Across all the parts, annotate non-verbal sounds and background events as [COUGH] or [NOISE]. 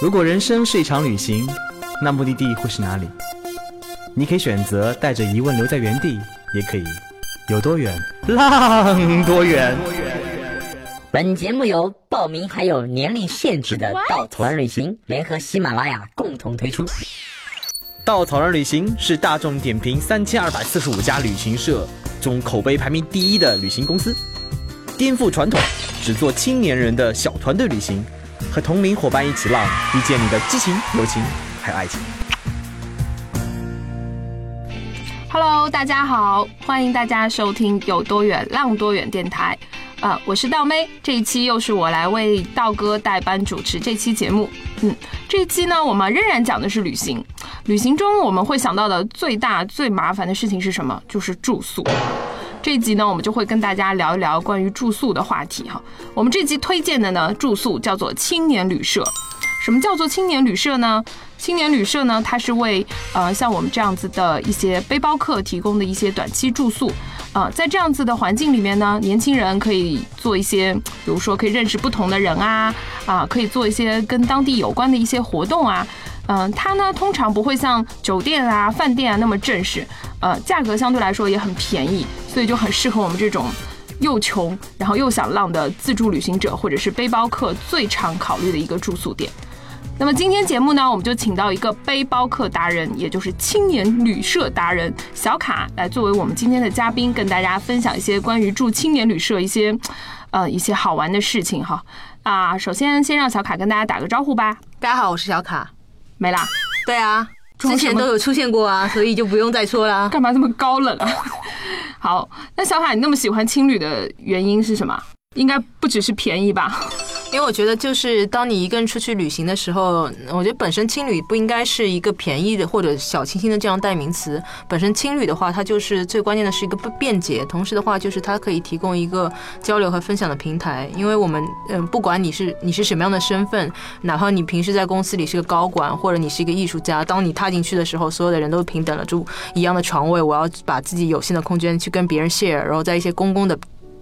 如果人生是一场旅行，那目的地会是哪里？你可以选择带着疑问留在原地，也可以有多远浪多远。本节目由报名还有年龄限制的稻草人旅行联合喜马拉雅共同推出。稻草人旅行是大众点评三千二百四十五家旅行社中口碑排名第一的旅行公司，颠覆传统，只做青年人的小团队旅行。和同龄伙伴一起浪，遇见你的激情、友情，还有爱情。Hello，大家好，欢迎大家收听有多远浪多远电台。啊，我是道妹，这一期又是我来为道哥代班主持这期节目。嗯，这一期呢，我们仍然讲的是旅行。旅行中我们会想到的最大最麻烦的事情是什么？就是住宿。这一集呢，我们就会跟大家聊一聊关于住宿的话题哈。我们这集推荐的呢，住宿叫做青年旅社。什么叫做青年旅社呢？青年旅社呢，它是为呃像我们这样子的一些背包客提供的一些短期住宿。呃，在这样子的环境里面呢，年轻人可以做一些，比如说可以认识不同的人啊，啊，可以做一些跟当地有关的一些活动啊。嗯，它呢通常不会像酒店啊、饭店啊那么正式，呃，价格相对来说也很便宜，所以就很适合我们这种又穷然后又想浪的自助旅行者或者是背包客最常考虑的一个住宿点。那么今天节目呢，我们就请到一个背包客达人，也就是青年旅社达人小卡来作为我们今天的嘉宾，跟大家分享一些关于住青年旅社一些呃一些好玩的事情哈。啊，首先先让小卡跟大家打个招呼吧。大家好，我是小卡。没啦，对啊，之前都有出现过啊，[LAUGHS] 所以就不用再说了。干嘛这么高冷啊？好，那小海，你那么喜欢青旅的原因是什么？应该不只是便宜吧？因为我觉得，就是当你一个人出去旅行的时候，我觉得本身青旅不应该是一个便宜的或者小清新的这样代名词。本身青旅的话，它就是最关键的是一个不便捷，同时的话就是它可以提供一个交流和分享的平台。因为我们，嗯，不管你是你是什么样的身份，哪怕你平时在公司里是个高管，或者你是一个艺术家，当你踏进去的时候，所有的人都平等了，住一样的床位，我要把自己有限的空间去跟别人 share，然后在一些公共的。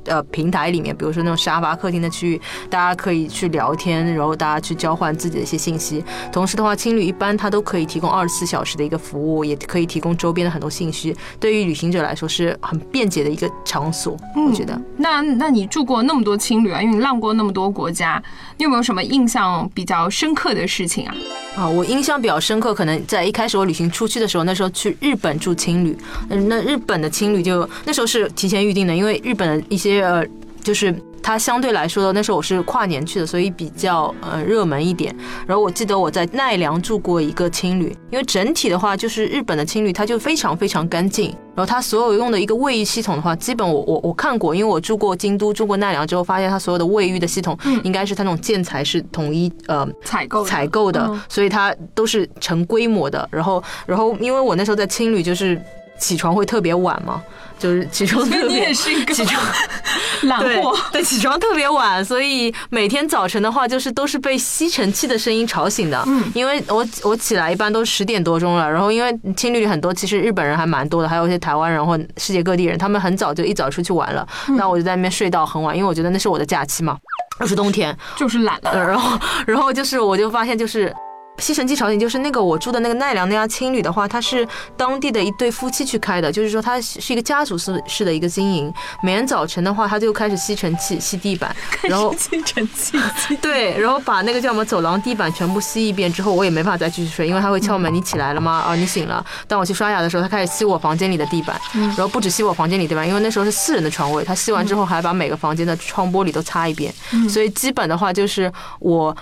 呃，平台里面，比如说那种沙发客厅的区域，大家可以去聊天，然后大家去交换自己的一些信息。同时的话，青旅一般它都可以提供二十四小时的一个服务，也可以提供周边的很多信息。对于旅行者来说，是很便捷的一个场所。我觉得。那那你住过那么多青旅啊？因为你浪过那么多国家，你有没有什么印象比较深刻的事情啊？啊，我印象比较深刻，可能在一开始我旅行出去的时候，那时候去日本住青旅，嗯，那日本的青旅就那时候是提前预定的，因为日本的一些。呃，就是它相对来说，那时候我是跨年去的，所以比较呃热门一点。然后我记得我在奈良住过一个青旅，因为整体的话，就是日本的青旅，它就非常非常干净。然后它所有用的一个卫浴系统的话，基本我我我看过，因为我住过京都、住过奈良之后，发现它所有的卫浴的系统应该是它那种建材是统一呃采购采购的，所以它都是成规模的。然后然后因为我那时候在青旅，就是起床会特别晚嘛。就是起床特别 [LAUGHS] 起床 [LAUGHS] 懒惰，对起床特别晚，所以每天早晨的话，就是都是被吸尘器的声音吵醒的。嗯，因为我我起来一般都十点多钟了，然后因为青旅里很多其实日本人还蛮多的，还有一些台湾人或世界各地人，他们很早就一早出去玩了，那我就在那边睡到很晚，因为我觉得那是我的假期嘛，又是冬天，就是懒了。然后然后就是我就发现就是。吸尘器场景就是那个我住的那个奈良那家青旅的话，它是当地的一对夫妻去开的，就是说它是一个家族式式的一个经营。每天早晨的话，他就开始吸尘器吸地板，[LAUGHS] 然后吸尘器 [LAUGHS] 对，然后把那个叫什么走廊地板全部吸一遍之后，我也没法再继续睡，因为他会敲门，你起来了吗？啊，你醒了。当我去刷牙的时候，他开始吸我房间里的地板，然后不止吸我房间里地板，因为那时候是四人的床位，他吸完之后还把每个房间的窗玻璃都擦一遍，所以基本的话就是我。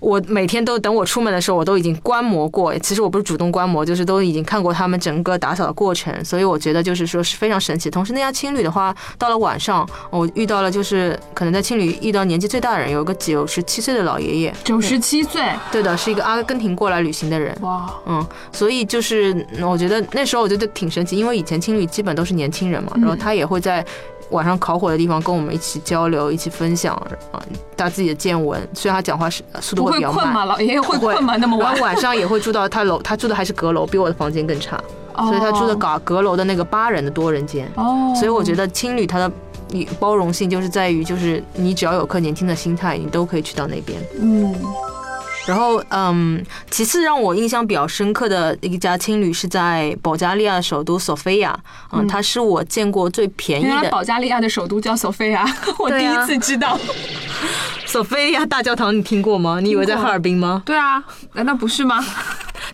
我每天都等我出门的时候，我都已经观摩过。其实我不是主动观摩，就是都已经看过他们整个打扫的过程，所以我觉得就是说是非常神奇。同时，那家青旅的话，到了晚上，我遇到了就是可能在青旅遇到年纪最大的人，有一个九十七岁的老爷爷。九十七岁，对的，是一个阿根廷过来旅行的人。哇，嗯，所以就是我觉得那时候我觉得挺神奇，因为以前青旅基本都是年轻人嘛，然后他也会在。晚上烤火的地方，跟我们一起交流，一起分享啊，他自己的见闻。虽然他讲话是速度会比较慢，吗？老爷爷会困吗？那么晚，晚上也会住到他楼，他住的还是阁楼，比我的房间更差，所以他住的阁阁楼的那个八人的多人间。哦，所以我觉得青旅它的你包容性就是在于，就是你只要有颗年轻的心态，你都可以去到那边。嗯，然后，嗯，其次让我印象比较深刻的一家青旅是在保加利亚首都索菲亚，嗯，它是我见过最便宜的保加利亚的首都叫索菲亚，[LAUGHS] 我第一次知道。[LAUGHS] 索菲亚大教堂，你听过吗？你以为在哈尔滨吗？[LAUGHS] 对啊，难道不是吗？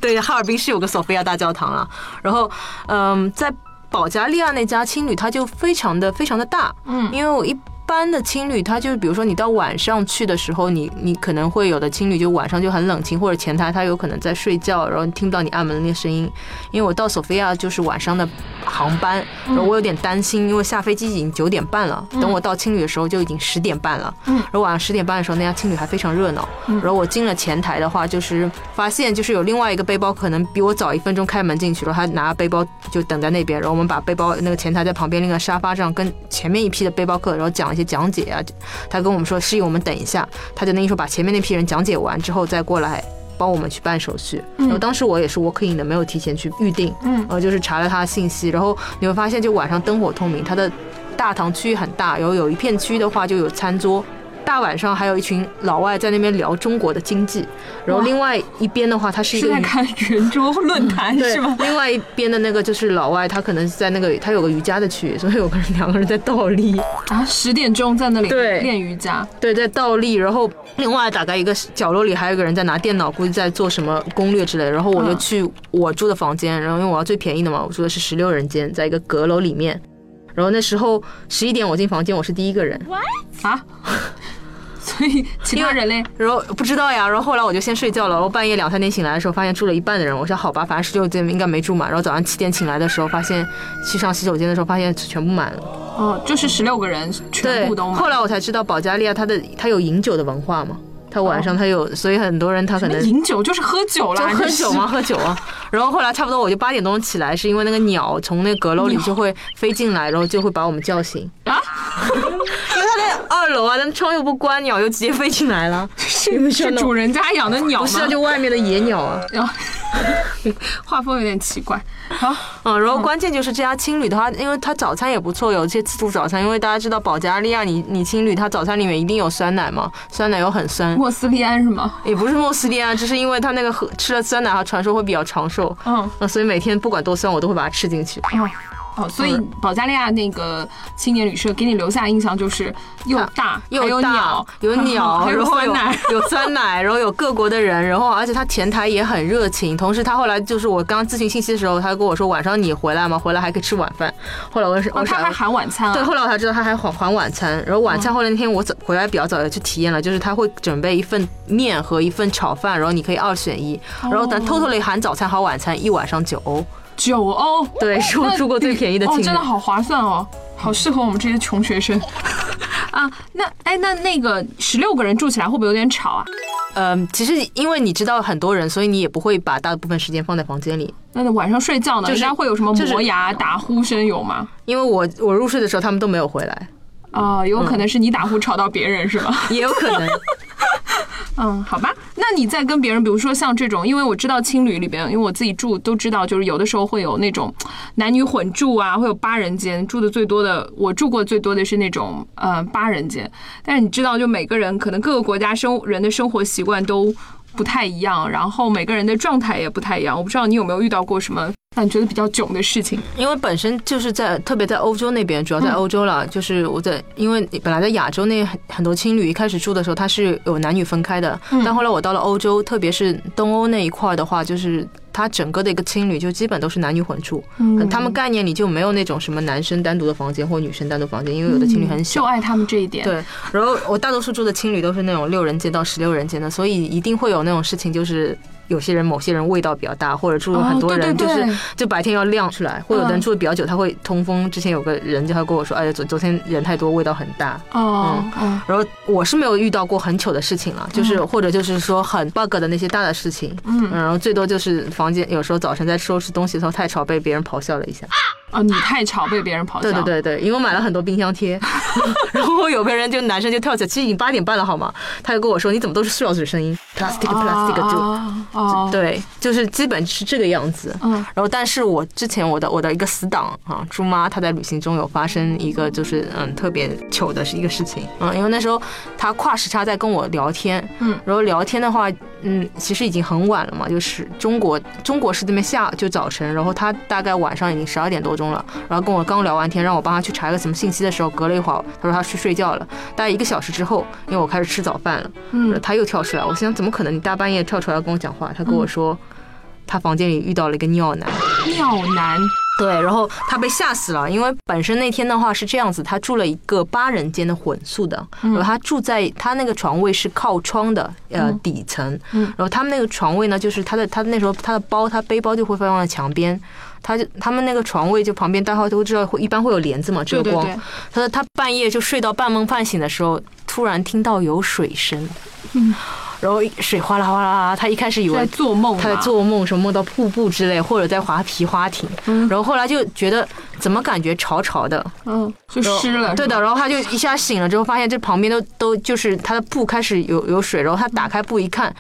对，哈尔滨是有个索菲亚大教堂啊。然后，嗯，在保加利亚那家青旅，它就非常的非常的大，嗯因为我一般的青旅，它就是比如说你到晚上去的时候，你你可能会有的青旅就晚上就很冷清，或者前台他有可能在睡觉，然后你听不到你按门的那个声音。因为我到索菲亚就是晚上的航班，然后我有点担心，因为下飞机已经九点半了，等我到青旅的时候就已经十点半了。嗯然后晚上十点半的时候，那家青旅还非常热闹。然后我进了前台的话，就是发现就是有另外一个背包可能比我早一分钟开门进去了，他拿背包就等在那边，然后我们把背包那个前台在旁边那个沙发上跟前面一批的背包客，然后讲一些讲解啊，他跟我们说示意我们等一下，他就那一说把前面那批人讲解完之后再过来。帮我们去办手续，然后当时我也是 walk in 的，没有提前去预定，嗯呃，就是查了他的信息，然后你会发现就晚上灯火通明，他的大堂区域很大，然后有一片区的话就有餐桌。大晚上还有一群老外在那边聊中国的经济，然后另外一边的话，他是一个是在看圆桌论坛对 [LAUGHS] 是吗？另外一边的那个就是老外，他可能是在那个他有个瑜伽的区域，所以有个人两个人在倒立，啊，十点钟在那里对练瑜伽，对，在倒立，然后另外大概一个角落里还有一个人在拿电脑，估计在做什么攻略之类的。然后我就嗯去我住的房间，然后因为我要最便宜的嘛，我住的是十六人间，在一个阁楼里面。然后那时候十一点我进房间，我是第一个人，啊，所以其他人嘞，然后不知道呀，然后后来我就先睡觉了。然后半夜两三点醒来的时候，发现住了一半的人，我说好吧，反正十六间应该没住满。然后早上七点醒来的时候，发现去上洗手间的时候，发现全部满了。哦，就是十六个人全对部都，满后。来我才知道保加利亚它的它有饮酒的文化嘛，他晚上他有，所以很多人他可能。饮酒就是喝酒就，喝酒吗？喝酒啊！然后后来差不多我就八点钟起来，是因为那个鸟从那个阁楼里就会飞进来，然后就会把我们叫醒。啊，[LAUGHS] 二楼啊，但窗又不关，鸟又直接飞进来了。是是主人家养的鸟吗？不是啊，就外面的野鸟啊。然后 [LAUGHS] 画风有点奇怪。好，嗯，然后关键就是这家青旅的话，因为它早餐也不错，有一些自助早餐。因为大家知道保加利亚，你你青旅它早餐里面一定有酸奶嘛，酸奶又很酸，莫斯利安是吗？也不是莫斯利安，只是因为它那个喝吃了酸奶，它传说会比较长寿。嗯，嗯，所以每天不管多酸，我都会把它吃进去。哦哦，所以保加利亚那个青年旅社给你留下印象就是又大又有 [LAUGHS] [LAUGHS] 鸟，有鸟，有然后酸奶。有酸奶，然后有各国的人，然后而且他前台也很热情。同时，他后来就是我刚咨询信息的时候，他跟我说晚上你回来吗？回来还可以吃晚饭。后来我是哦，他还喊晚餐啊？对，后来我才知道他还还还晚餐，然后晚餐后来那天我早回来比较早的去体验了，就是他会准备一份面和一份炒饭，然后你可以二选一，然后咱 totally 含早餐和晚餐一晚上九欧，九欧，对，是我住过最便宜的哦，青旅真的。好划算哦，好适合我们这些穷学生 [LAUGHS] 啊。那哎，那那个十六个人住起来会不会有点吵啊？嗯，其实因为你知道很多人，所以你也不会把大部分时间放在房间里。那晚上睡觉呢，就是人家会有什么就是磨牙、打呼声有吗？因为我我入睡的时候他们都没有回来，啊，有可能是你打呼吵到别人是吧？也有可能。[LAUGHS] 嗯，好吧。那你在跟别人，比如说像这种，因为我知道青旅里边，因为我自己住都知道，就是有的时候会有那种男女混住啊，会有八人间，住的最多的，我住过最多的是那种呃八人间。但是你知道，就每个人可能各个国家生人的生活习惯都不太一样，然后每个人的状态也不太一样。我不知道你有没有遇到过什么让你觉得比较囧的事情？因为本身就是在特别在欧洲那边，主要在欧洲了。就是我在，因为本来在亚洲那很很多青旅一开始住的时候，它是有男女分开的，但后来我到了欧洲，特别是东欧那一块的话，就是它整个的一个青旅就基本都是男女混住，嗯他们概念里就没有那种什么男生单独的房间或女生单独房间，因为有的青旅很小就。爱他们这一点。对，然后我大多数住的青旅都是那种六人间到十六人间的，所以一定会有那种事情，就是有些人某些人味道比较大，或者住了很多人，就是就白天要晾出来，或者有人住的比较久，他会通风。之前有个人就他跟我说，哎呀，昨昨天人太多，味道很大。哦哦，然后我是没有遇到过很糗的事情了，就是或者就是说很 bug 的那些大的事情，嗯然后最多就是房间有时候早晨在收拾东西的时候太吵，被别人咆哮了一下。啊，你太吵被别人咆哮。对对对对，因为我买了很多冰箱贴，[LAUGHS] 然后有个人就男生就跳起来，其实已经八点半了好吗？他就跟我说你怎么都是塑料纸声音，plastic plastic 就。哦，对，就是基本是这个样子。嗯，然后但是我之前我的我的一个死党啊，猪妈，她在旅行中有发生一个就是嗯特别糗的是一个事情。嗯，因为那时候她跨时差在跟我聊天，嗯，然后聊天的话，嗯，其实已经很晚了嘛，就是中国中国是这边下就早晨，然后她大概晚上已经十二点多钟了，然后跟我刚聊完天，让我帮他去查一个什么信息的时候，隔了一会儿，他说他去睡觉了。大概一个小时之后，因为我开始吃早饭了，嗯，他又跳出来，我心想怎么可能？你大半夜跳出来跟我讲话？他跟我说。他房间里遇到了一个尿男，尿男，对，然后他被吓死了，因为本身那天的话是这样子，他住了一个八人间的混宿的，然后他住在他那个床位是靠窗的，呃，底层，嗯，然后他们那个床位呢，就是他的他那时候他的包，他背包就会放在墙边，他就他们那个床位就旁边大家都知道会一般会有帘子嘛，遮光，他说他半夜就睡到半梦半醒的时候，突然听到有水声，嗯。然后水哗啦哗啦，他一开始以为在做梦，他在做梦，什么梦到瀑布之类，或者在划皮划艇。然后后来就觉得怎么感觉潮潮的，嗯，就湿了。对的，然后他就一下醒了之后，发现这旁边都都就是他的布开始有有水，然后他打开布一看，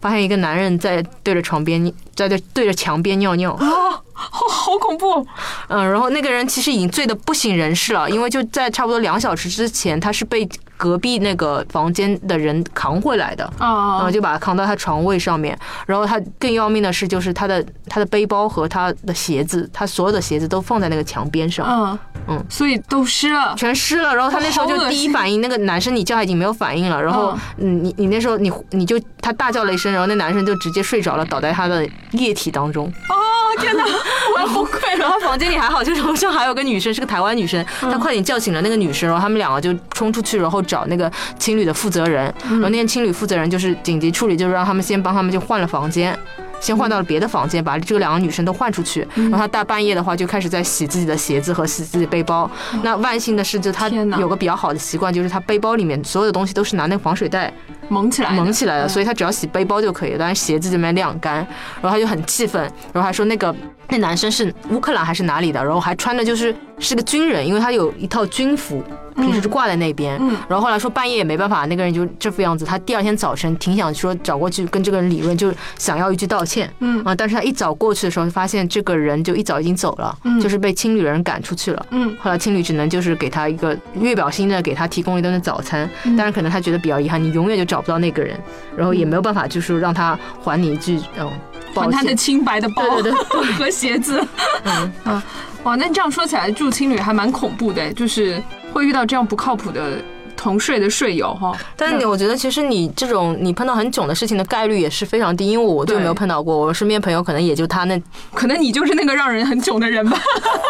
发现一个男人在对着床边，在对对着墙边尿尿。啊，好 [LAUGHS] 好恐怖。嗯，然后那个人其实已经醉得不省人事了，因为就在差不多两小时之前，他是被。隔壁那个房间的人扛回来的，然后就把他扛到他床位上面。然后他更要命的是，就是他的他的背包和他的鞋子，他所有的鞋子都放在那个墙边上。嗯嗯，所以都湿了，全湿了。然后他那时候就第一反应，那个男生你叫他已经没有反应了。然后你你那时候你你就他大叫了一声，然后那男生就直接睡着了，倒在他的液体当中。哦天哪，[LAUGHS] 我要崩溃了。然后房间里还好，就是楼上还有个女生，是个台湾女生，她快点叫醒了那个女生，然后他们两个就冲出去，然后。找那个青旅的负责人，然后那天青旅负责人就是紧急处理，就是让他们先帮他们就换了房间。先换到了别的房间，把这个两个女生都换出去。然后他大半夜的话就开始在洗自己的鞋子和洗自己背包。那万幸的是，就他有个比较好的习惯，就是他背包里面所有的东西都是拿那个防水袋蒙起来，蒙起来的，所以他只要洗背包就可以了。但是鞋子这边晾干，然后他就很气愤，然后还说那个那男生是乌克兰还是哪里的，然后还穿的就是是个军人，因为他有一套军服，平时就挂在那边。然后后来说半夜也没办法，那个人就这副样子。他第二天早晨挺想说找过去跟这个人理论，就想要一句道歉。嗯啊，但是他一早过去的时候，发现这个人就一早已经走了，就是被青旅人赶出去了。嗯，后来青旅只能就是给他一个月表性的给他提供一顿的早餐，但是可能他觉得比较遗憾，你永远就找不到那个人，然后也没有办法就是让他还你一句嗯，还他的清白的包 [LAUGHS] 和鞋子。嗯 [LAUGHS] 啊，哇，那这样说起来住青旅还蛮恐怖的，就是会遇到这样不靠谱的。同睡的睡友哈，但是你我觉得其实你这种你碰到很囧的事情的概率也是非常低，因为我就没有碰到过，我身边朋友可能也就他那，可能你就是那个让人很囧的人吧，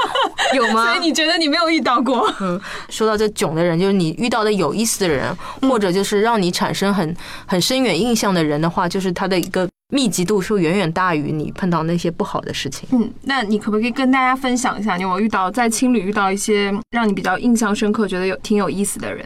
[LAUGHS] 有吗？[LAUGHS] 所以你觉得你没有遇到过？嗯，说到这囧的人，就是你遇到的有意思的人，或者就是让你产生很很深远印象的人的话，就是他的一个。密集度是远远大于你碰到那些不好的事情。嗯，那你可不可以跟大家分享一下，你有遇到在青旅遇到一些让你比较印象深刻、觉得有挺有意思的人？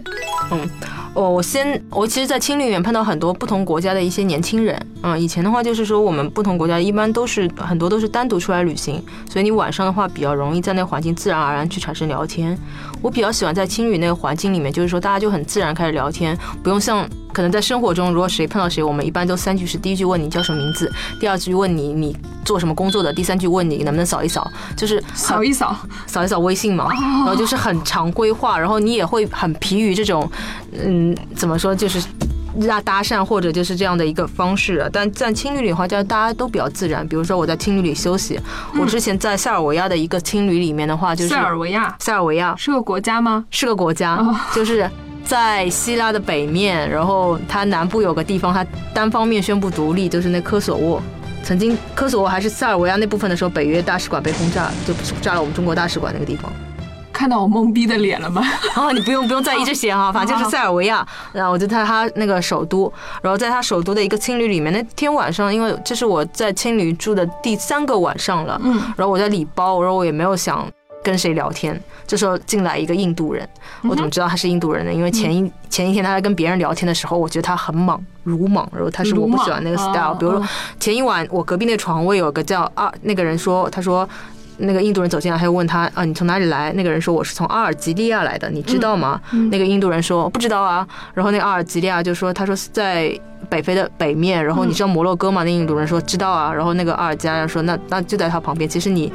嗯，我我先，我其实，在青旅里面碰到很多不同国家的一些年轻人。嗯，以前的话就是说，我们不同国家一般都是很多都是单独出来旅行，所以你晚上的话比较容易在那个环境自然而然去产生聊天。我比较喜欢在青旅那个环境里面，就是说大家就很自然开始聊天，不用像。可能在生活中，如果谁碰到谁，我们一般都三句是：第一句问你叫什么名字，第二句问你你做什么工作的，第三句问你能不能扫一扫，就是扫一扫，扫一扫微信嘛。然后就是很常规化，然后你也会很疲于这种，嗯，怎么说，就是搭搭讪或者就是这样的一个方式。但在青旅里的话，就大家都比较自然。比如说我在青旅里休息，我之前在塞尔维亚的一个青旅里面的话，就是塞尔维亚，塞尔维亚是个国家吗？是个国家，就是。在希腊的北面，然后它南部有个地方，它单方面宣布独立，就是那科索沃。曾经科索沃还是塞尔维亚那部分的时候，北约大使馆被轰炸，就炸了我们中国大使馆那个地方。看到我懵逼的脸了吗？啊，你不用不用在意这些哈，反正就是塞尔维亚。然后我就在他那个首都，然后在他首都的一个青旅里面，那天晚上，因为这是我在青旅住的第三个晚上了，嗯，然后我在里包，然后我也没有想。跟谁聊天？这时候进来一个印度人，我怎么知道他是印度人呢？因为前一前一天他在跟别人聊天的时候，我觉得他很莽，鲁莽，然后他是我不喜欢那个 style。比如说前一晚我隔壁那床位有个叫啊那个人说，他说那个印度人走进来，他又问他啊，你从哪里来？那个人说我是从阿尔及利亚来的，你知道吗？那个印度人说不知道啊。然后那个阿尔及利亚就说，他说在北非的北面。然后你知道摩洛哥吗？那印度人说知道啊。然后那个阿尔及利亚说那那就在他旁边。其实你，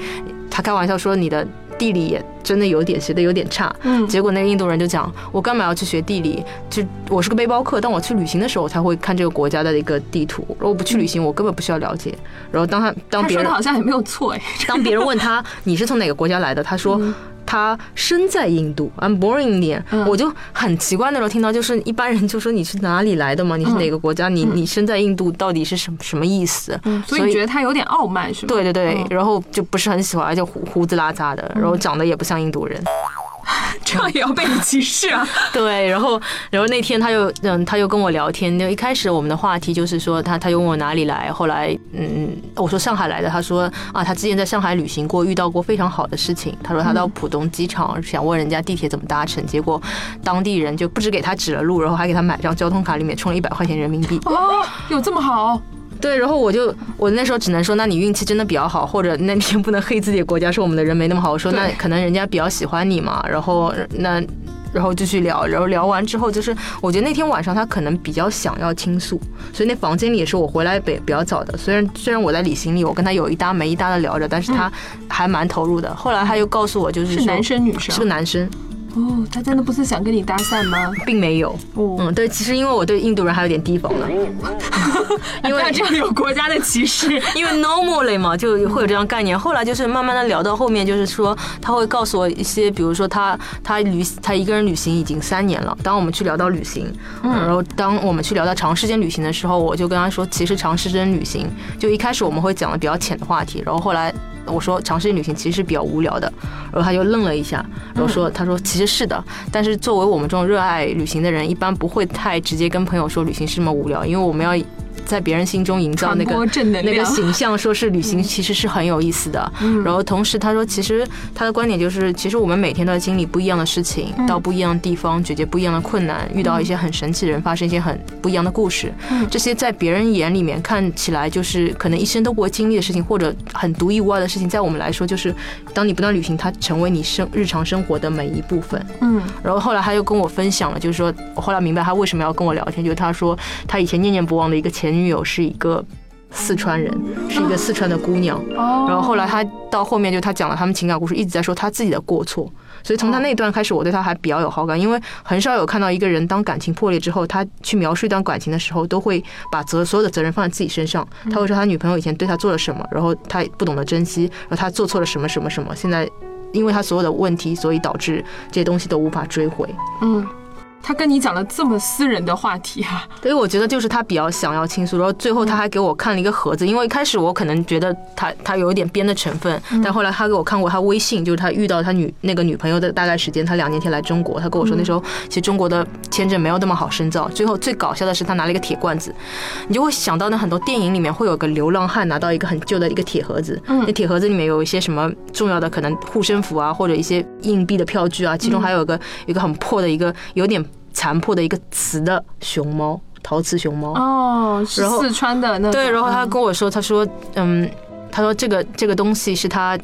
他开玩笑说你的。地理也真的有点学的有点差，嗯，结果那个印度人就讲，我干嘛要去学地理？就我是个背包客，当我去旅行的时候，我才会看这个国家的一个地图。如果不去旅行，我根本不需要了解。然后当他当别人好像也没有错哎，当别人问他 [LAUGHS] 你是从哪个国家来的，他说。他身在印度，I'm born in India，我就很奇怪那时候听到，就是一般人就说你是哪里来的嘛？你是哪个国家？你你身在印度到底是什么什么意思？所以你觉得他有点傲慢是吗？对对对，然后就不是很喜欢，而且胡胡子拉碴的，然后长得也不像印度人。[LAUGHS] 这样也要被你歧视啊？[LAUGHS] 对，然后，然后那天他又，嗯，他又跟我聊天。就一开始我们的话题就是说，他他又问我哪里来。后来，嗯，我说上海来的。他说啊，他之前在上海旅行过，遇到过非常好的事情。他说他到浦东机场想问人家地铁怎么搭乘，结果当地人就不止给他指了路，然后还给他买张交通卡，里面充了一百块钱人民币。哦，有这么好？对，然后我就我那时候只能说，那你运气真的比较好，或者那天不能黑自己的国家，说我们的人没那么好。我说那可能人家比较喜欢你嘛。然后那然后继续聊，然后聊完之后，就是我觉得那天晚上他可能比较想要倾诉，所以那房间里也是我回来比比较早的。虽然虽然我在理行李，我跟他有一搭没一搭的聊着，但是他还蛮投入的。后来他又告诉我，就是是男生女生，是个男生。哦，他真的不是想跟你搭讪吗？并没有。哦，嗯，对，其实因为我对印度人还有点提防呢，[LAUGHS] 因为这样有国家的歧视。[LAUGHS] 因为 normally 嘛，就会有这样概念。后来就是慢慢的聊到后面，就是说他会告诉我一些，比如说他他旅他一个人旅行已经三年了。当我们去聊到旅行，嗯然后当我们去聊到长时间旅行的时候，我就跟他说，其实长时间旅行，就一开始我们会讲的比较浅的话题，然后后来。我说长时间旅行其实是比较无聊的，然后他就愣了一下，然后说：“他说其实是的，但是作为我们这种热爱旅行的人，一般不会太直接跟朋友说旅行是这么无聊，因为我们要。”在别人心中营造那个那个形象，说是旅行其实是很有意思的。然后同时他说，其实他的观点就是，其实我们每天都在经历不一样的事情，到不一样的地方解决不一样的困难，遇到一些很神奇的人，发生一些很不一样的故事。这些在别人眼里面看起来就是可能一生都不会经历的事情，或者很独一无二的事情，在我们来说就是，当你不断旅行，它成为你生日常生活的每一部分。嗯。然后后来他又跟我分享了，就是说我后来明白他为什么要跟我聊天，就是他说他以前念念不忘的一个前。女友是一个四川人，是一个四川的姑娘。然后后来他到后面就他讲了他们情感故事，一直在说他自己的过错。所以从他那段开始，我对他还比较有好感，因为很少有看到一个人当感情破裂之后，他去描述一段感情的时候，都会把责所有的责任放在自己身上。他会说他女朋友以前对他做了什么，然后他不懂得珍惜，然后他做错了什么什么什么。现在因为他所有的问题，所以导致这些东西都无法追回。嗯。他跟你讲了这么私人的话题啊，所以我觉得就是他比较想要倾诉，然后最后他还给我看了一个盒子，因为一开始我可能觉得他他有一点编的成分，但后来他给我看过他微信，就是他遇到他女那个女朋友的大概时间，他两年前来中国，他跟我说那时候其实中国的签证没有那么好深造，最后最搞笑的是他拿了一个铁罐子，你就会想到那很多电影里面会有个流浪汉拿到一个很旧的一个铁盒子，那铁盒子里面有一些什么重要的可能护身符啊，或者一些硬币的票据啊，其中还有一个一个很破的一个有点。残破的一个瓷的熊猫，陶瓷熊猫哦，是四川的那对，然后他跟我说，他说，嗯，他说这个这个东西是他。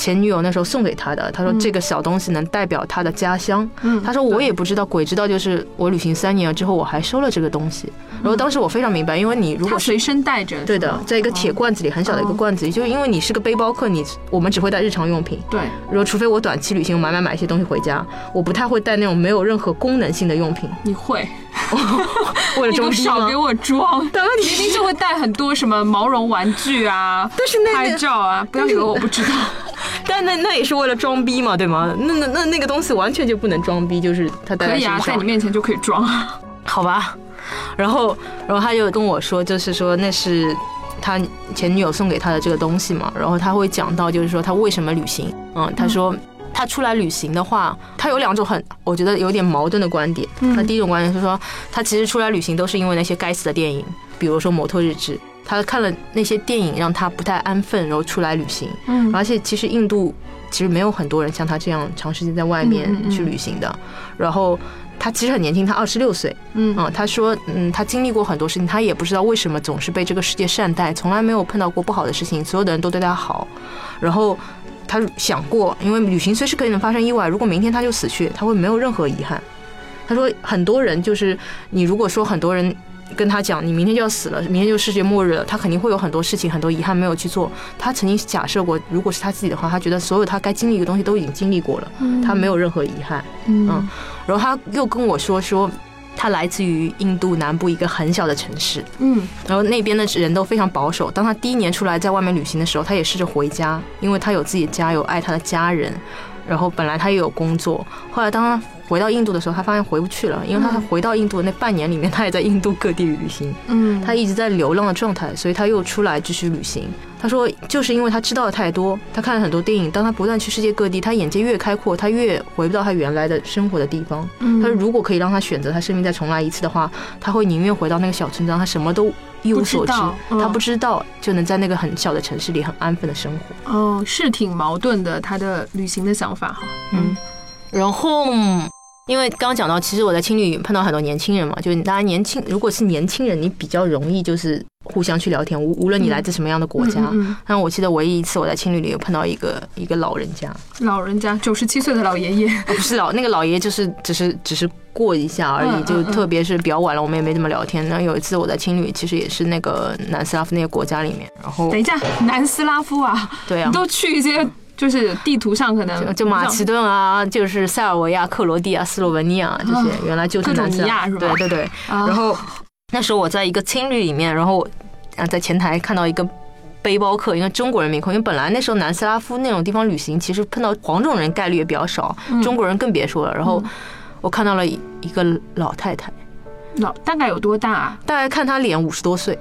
前女友那时候送给他的，他说这个小东西能代表他的家乡。嗯，他说我也不知道，鬼知道，就是我旅行三年了之后，我还收了这个东西。然后当时我非常明白，因为你如果随身带着，对的，在一个铁罐子里，很小的一个罐子里，就因为你是个背包客，你我们只会带日常用品。对，然后除非我短期旅行，买买买一些东西回家，我不太会带那种没有任何功能性的用品。你会？[LAUGHS] 为了 [LAUGHS] 装逼少给我装！当然，你一定就会带很多什么毛绒玩具啊，[LAUGHS] 但是那拍照啊，不要以为我不知道。[LAUGHS] 但那那也是为了装逼嘛，对吗？那那那那个东西完全就不能装逼，就是他可以啊，在你面前就可以装，好吧？然后然后他就跟我说，就是说那是他前女友送给他的这个东西嘛。然后他会讲到，就是说他为什么旅行？嗯，他说他出来旅行的话，他有两种很我觉得有点矛盾的观点。他第一种观点是说，他其实出来旅行都是因为那些该死的电影，比如说《摩托日志》。他看了那些电影，让他不太安分，然后出来旅行。嗯，而且其实印度其实没有很多人像他这样长时间在外面去旅行的。然后他其实很年轻，他二十六岁。嗯，啊，他说，嗯，他经历过很多事情，他也不知道为什么总是被这个世界善待，从来没有碰到过不好的事情，所有的人都对他好。然后。他想过，因为旅行随时可能发生意外，如果明天他就死去，他会没有任何遗憾。他说很多人就是你如果说很多人。跟他讲，你明天就要死了，明天就世界末日了，他肯定会有很多事情、很多遗憾没有去做。他曾经假设过，如果是他自己的话，他觉得所有他该经历的东西都已经经历过了，他没有任何遗憾。嗯，然后他又跟我说说，他来自于印度南部一个很小的城市，嗯，然后那边的人都非常保守。当他第一年出来在外面旅行的时候，他也试着回家，因为他有自己的家，有爱他的家人。然后本来他也有工作，后来当他回到印度的时候，他发现回不去了，因为他回到印度的那半年里面，他也在印度各地旅行，嗯，他一直在流浪的状态，所以他又出来继续旅行。他说，就是因为他知道的太多，他看了很多电影，当他不断去世界各地，他眼界越开阔，他越回不到他原来的生活的地方。他说，如果可以让他选择他生命再重来一次的话，他会宁愿回到那个小村庄，他什么都一无所知，他不知道就能在那个很小的城市里很安分的生活。哦，是挺矛盾的，他的旅行的想法哈。嗯，然后。因为刚刚讲到，其实我在青旅碰到很多年轻人嘛，就是大家年轻，如果是年轻人，你比较容易就是互相去聊天，无无论你来自什么样的国家。嗯但我记得唯一一次我在青旅里有碰到一个一个老人家，老人家九十七岁的老爷爷，不是老那个老爷爷，就是只是只是过一下而已，就特别是比较晚了，我们也没怎么聊天。然后有一次我在青旅，其实也是那个南斯拉夫那个国家里面，然后等一下，南斯拉夫啊，对啊，你都去一些。就是地图上可能就马其顿啊，就是塞尔维亚、克罗地亚、斯洛文尼亚这些，原来就是南斯拉夫。对对对。然后那时候我在一个青旅里面，然后啊在前台看到一个背包客，一个中国人面孔。因为本来那时候南斯拉夫那种地方旅行，其实碰到黄种人概率也比较少，中国人更别说了。然后我看到了一个老太太，老大概有多大？啊？大概看她脸五十多岁。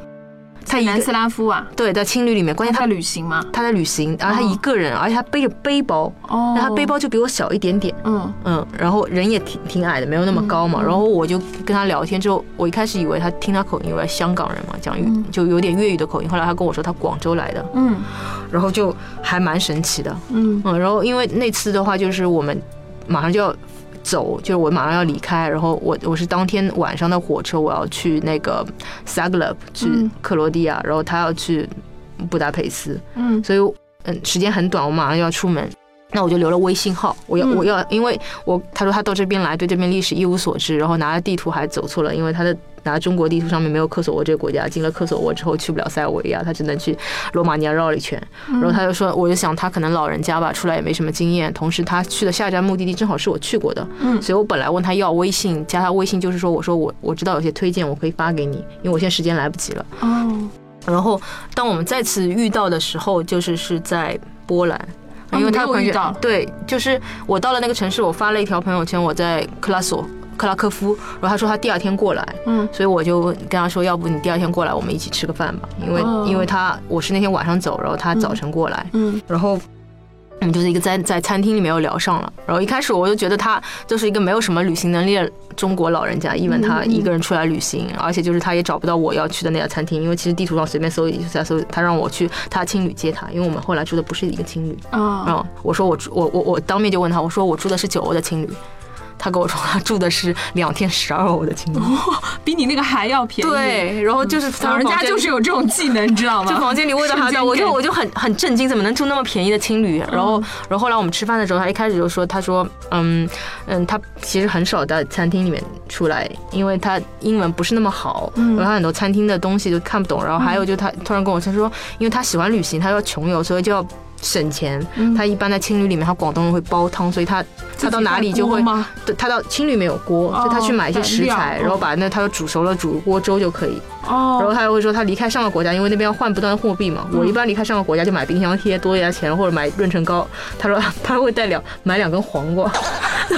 在南斯拉夫啊，对，在青旅里面，关键他旅行吗，他在旅行，然后他一个人，而且他背着背包，哦，他背包就比我小一点点，嗯。嗯，然后人也挺挺矮的，没有那么高嘛，然后我就跟他聊天之后，我一开始以为他听他口音，以为香港人嘛，讲粤就有点粤语的口音，后来他跟我说他广州来的，嗯，然后就还蛮神奇的，嗯。嗯，然后因为那次的话就是我们马上就要。走，就是我马上要离开，然后我我是当天晚上的火车，我要去那个 Zagreb 去克罗地亚，然后他要去布达佩斯，嗯，所以嗯时间很短，我马上要出门。那我就留了微信号，我要我要，因为我他说他到这边来，对这边历史一无所知，然后拿了地图还走错了，因为他的拿中国地图上面没有科索沃这个国家，进了科索沃之后去不了塞尔维亚，他只能去罗马尼亚绕了一圈，然后他就说，我就想他可能老人家吧，出来也没什么经验，同时他去的下一站目的地正好是我去过的，嗯，所以我本来问他要微信，加他微信就是说，我说我我知道有些推荐我可以发给你，因为我现在时间来不及了，哦，然后当我们再次遇到的时候，就是是在波兰。因为他朋友对，就是我到了那个城市，我发了一条朋友圈，我在克拉索克拉科夫，然后他说他第二天过来，嗯，所以我就跟他说，要不你第二天过来，我们一起吃个饭吧，因为因为他我是那天晚上走，然后他早晨过来，嗯，然后。嗯，就是一个在在餐厅里面又聊上了，然后一开始我就觉得他就是一个没有什么旅行能力的中国老人家，因为他一个人出来旅行，而且就是他也找不到我要去的那家餐厅，因为其实地图上随便搜一下搜，他让我去他青旅接他，因为我们后来住的不是一个青旅啊，我说我住我我我当面就问他，我说我住的是九欧的青旅。他跟我说，他住的是两天十二欧的青旅，比你那个还要便宜。对，然后就是老人家就是有这种技能，你知道吗？就房间里味道还在，我就我就很很震惊，怎么能住那么便宜的青旅？然后，然后后来我们吃饭的时候，他一开始就说，他说，嗯嗯，他其实很少在餐厅里面出来，因为他英文不是那么好，然后他很多餐厅的东西都看不懂。然后还有就他突然跟我说，说因为他喜欢旅行，他要穷游，所以就要。省钱，他一般在青旅里面，他广东人会煲汤，所以他他到哪里就会，他到青旅没有锅，所以他去买一些食材，然后把那他煮熟了煮锅粥就可以。哦，然后他又会说他离开上个国家，因为那边要换不断的货币嘛。我一般离开上个国家就买冰箱贴多一点钱，或者买润唇膏。他说 [LAUGHS] 他会带两买两根黄瓜，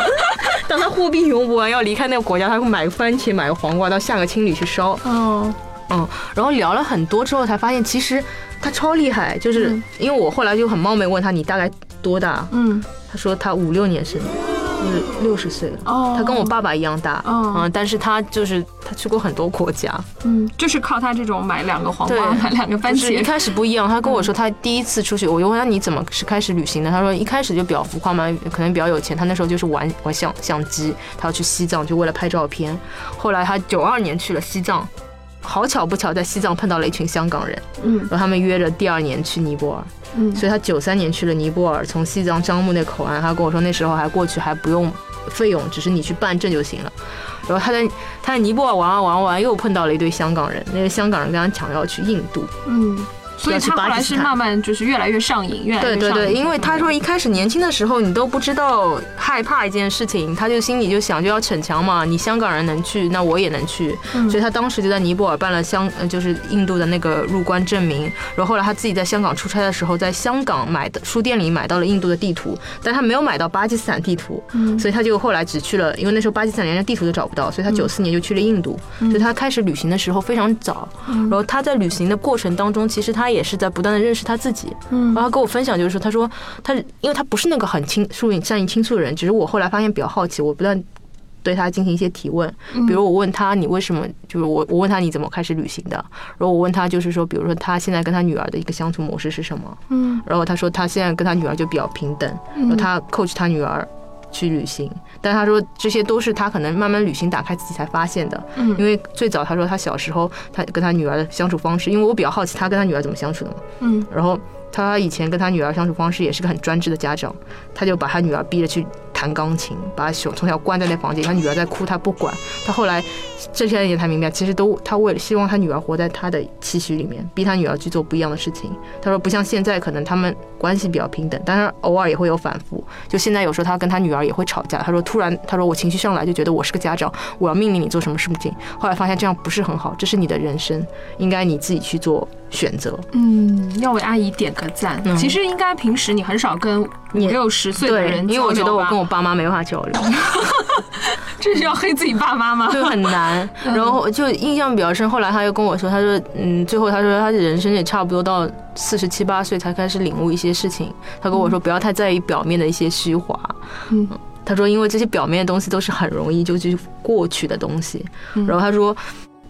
[LAUGHS] 当他货币用不完要离开那个国家，他会买个番茄买个黄瓜到下个青旅去烧。哦，嗯，然后聊了很多之后才发现其实。他超厉害，就是因为我后来就很冒昧问他你大概多大？嗯，他说他五六年生，就是六十岁了。哦，他跟我爸爸一样大。嗯，但是他就是他去过很多国家。嗯，就是靠他这种买两个黄瓜，买两个番茄。一开始不一样，他跟我说他第一次出去，我就问他你怎么是开始旅行的？他说一开始就比较浮夸嘛，可能比较有钱。他那时候就是玩玩相相机，他要去西藏就为了拍照片。后来他九二年去了西藏。好巧不巧在西藏碰到了一群香港人，嗯。然后他们约着第二年去尼泊尔，嗯。所以他九三年去了尼泊尔，从西藏樟木那口岸，他跟我说那时候还过去还不用费用，只是你去办证就行了。然后他在他在尼泊尔玩玩玩玩，又碰到了一堆香港人，那个香港人跟他抢要去印度，嗯，所以他后来是慢慢就是越来越上瘾，越来越上瘾。对对对，因为他说一开始年轻的时候你都不知道害怕一件事情，他就心里就想就要逞强嘛，你香港人能去，那我也能去，嗯。所以他当时就在尼泊尔办了香呃就是印度的那个入关证明，然后后来他自己在香港出差的时候，在香港买的书店里买到了印度的地图，但他没有买到巴基斯坦地图，嗯所以他就后来只去了，因为那时候巴基斯坦连个地图都找不到，所以他九四年就去了印度，所以他开始旅行的时候非常早，然后他在旅行的过程当中，其实他也是在不断的认识他自己，嗯。然后他跟我分享，就是说，他说他因为他不是那个很倾诉善于倾诉的人，只是我后来发现比较好奇，我不断对他进行一些提问，嗯。比如我问他你为什么，就是我我问他你怎么开始旅行的，然后我问他就是说，比如说他现在跟他女儿的一个相处模式是什么，嗯。然后他说他现在跟他女儿就比较平等，然后他 coach 他女儿。去旅行，但他说这些都是他可能慢慢旅行打开自己才发现的。嗯因为最早他说他小时候他跟他女儿的相处方式，因为我比较好奇他跟他女儿怎么相处的嘛。嗯然后他以前跟他女儿相处方式也是个很专制的家长，他就把他女儿逼着去弹钢琴，把他从从小关在那房间，他女儿在哭他不管。他后来这些人也才明白，其实都他为了希望他女儿活在他的期许里面，逼他女儿去做不一样的事情。他说不像现在可能他们关系比较平等，但是偶尔也会有反复。就现在有时候他跟他女儿也会吵架。他说突然他说我情绪上来就觉得我是个家长，我要命令你做什么事情。后来发现这样不是很好，这是你的人生，应该你自己去做选择。嗯，要为阿姨点个赞。嗯其实应该平时你很少跟五也六十岁的对，人因为我觉得我跟我我爸妈没办法交流。[LAUGHS] 这是要黑自己爸妈吗？就 [LAUGHS] 很难。然后就印象比较深，后来他又跟我说，他说，嗯，最后他说他的人生也差不多到四十七八岁才开始领悟一些事情。他跟我说，不要太在意表面的一些虚华。嗯，他说，因为这些表面的东西都是很容易就去过去的东西。然后他说。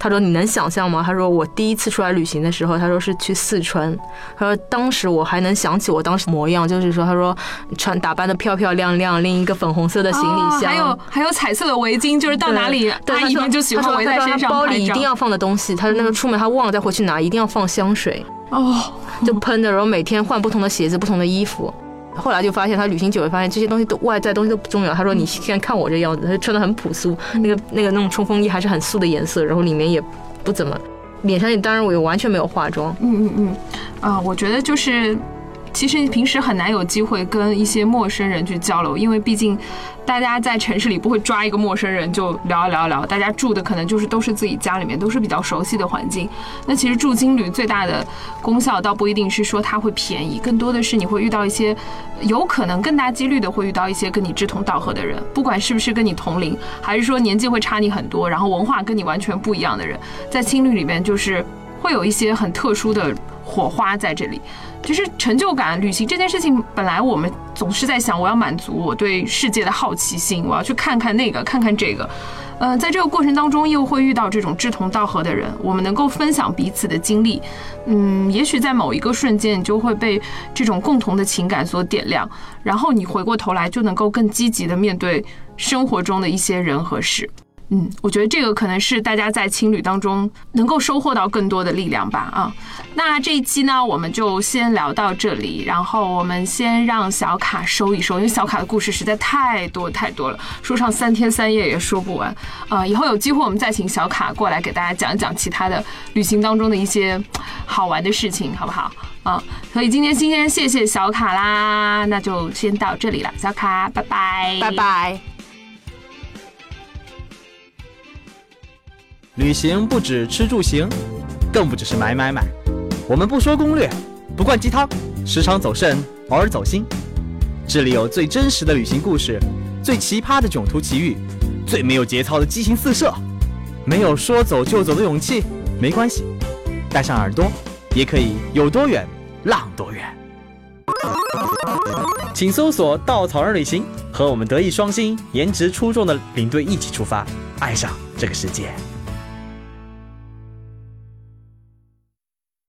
他说：“你能想象吗？”他说：“我第一次出来旅行的时候，他说是去四川。他说当时我还能想起我当时模样，就是说，他说穿打扮的漂漂亮亮，拎一个粉红色的行李哦箱，还有还有彩色的围巾，就是到哪里对阿姨们就喜欢围在身上包里一定要放的东西，他说那个出门他忘了再回去拿，一定要放香水，哦，就喷的，然后每天换不同的鞋子、不同的衣服。后来就发现他旅行久了，发现这些东西都外在东西都不重要。他说：“你现在看我这样子，他就穿的很朴素，那个那个那种冲锋衣还是很素的颜色，然后里面也不怎么，脸上也当然我也完全没有化妆。嗯嗯嗯，啊、我觉得就是。其实你平时很难有机会跟一些陌生人去交流，因为毕竟大家在城市里不会抓一个陌生人就聊一聊聊，大家住的可能就是都是自己家里面，都是比较熟悉的环境。那其实住青旅最大的功效倒不一定是说它会便宜，更多的是你会遇到一些有可能更大几率的会遇到一些跟你志同道合的人，不管是不是跟你同龄，还是说年纪会差你很多，然后文化跟你完全不一样的人，在青旅里面就是会有一些很特殊的火花在这里。就是成就感，旅行这件事情，本来我们总是在想，我要满足我对世界的好奇心，我要去看看那个，看看这个。呃，在这个过程当中，又会遇到这种志同道合的人，我们能够分享彼此的经历。嗯，也许在某一个瞬间，你就会被这种共同的情感所点亮，然后你回过头来就能够更积极的面对生活中的一些人和事。嗯，我觉得这个可能是大家在情侣当中能够收获到更多的力量吧。啊，那这一期呢，我们就先聊到这里，然后我们先让小卡收一收，因为小卡的故事实在太多太多了，说上三天三夜也说不完。啊，以后有机会我们再请小卡过来给大家讲一讲其他的旅行当中的一些好玩的事情，好不好？啊，所以今天今天谢谢小卡啦，那就先到这里了，小卡，拜拜，拜。拜。旅行不止吃住行，更不只是买买买。我们不说攻略，不灌鸡汤，时常走肾，偶尔走心。这里有最真实的旅行故事，最奇葩的囧途奇遇，最没有节操的激情四射。没有说走就走的勇气，没关系，带上耳朵，也可以有多远浪多远。请搜索“稻草人旅行”，和我们德艺双馨、颜值出众的领队一起出发，爱上这个世界。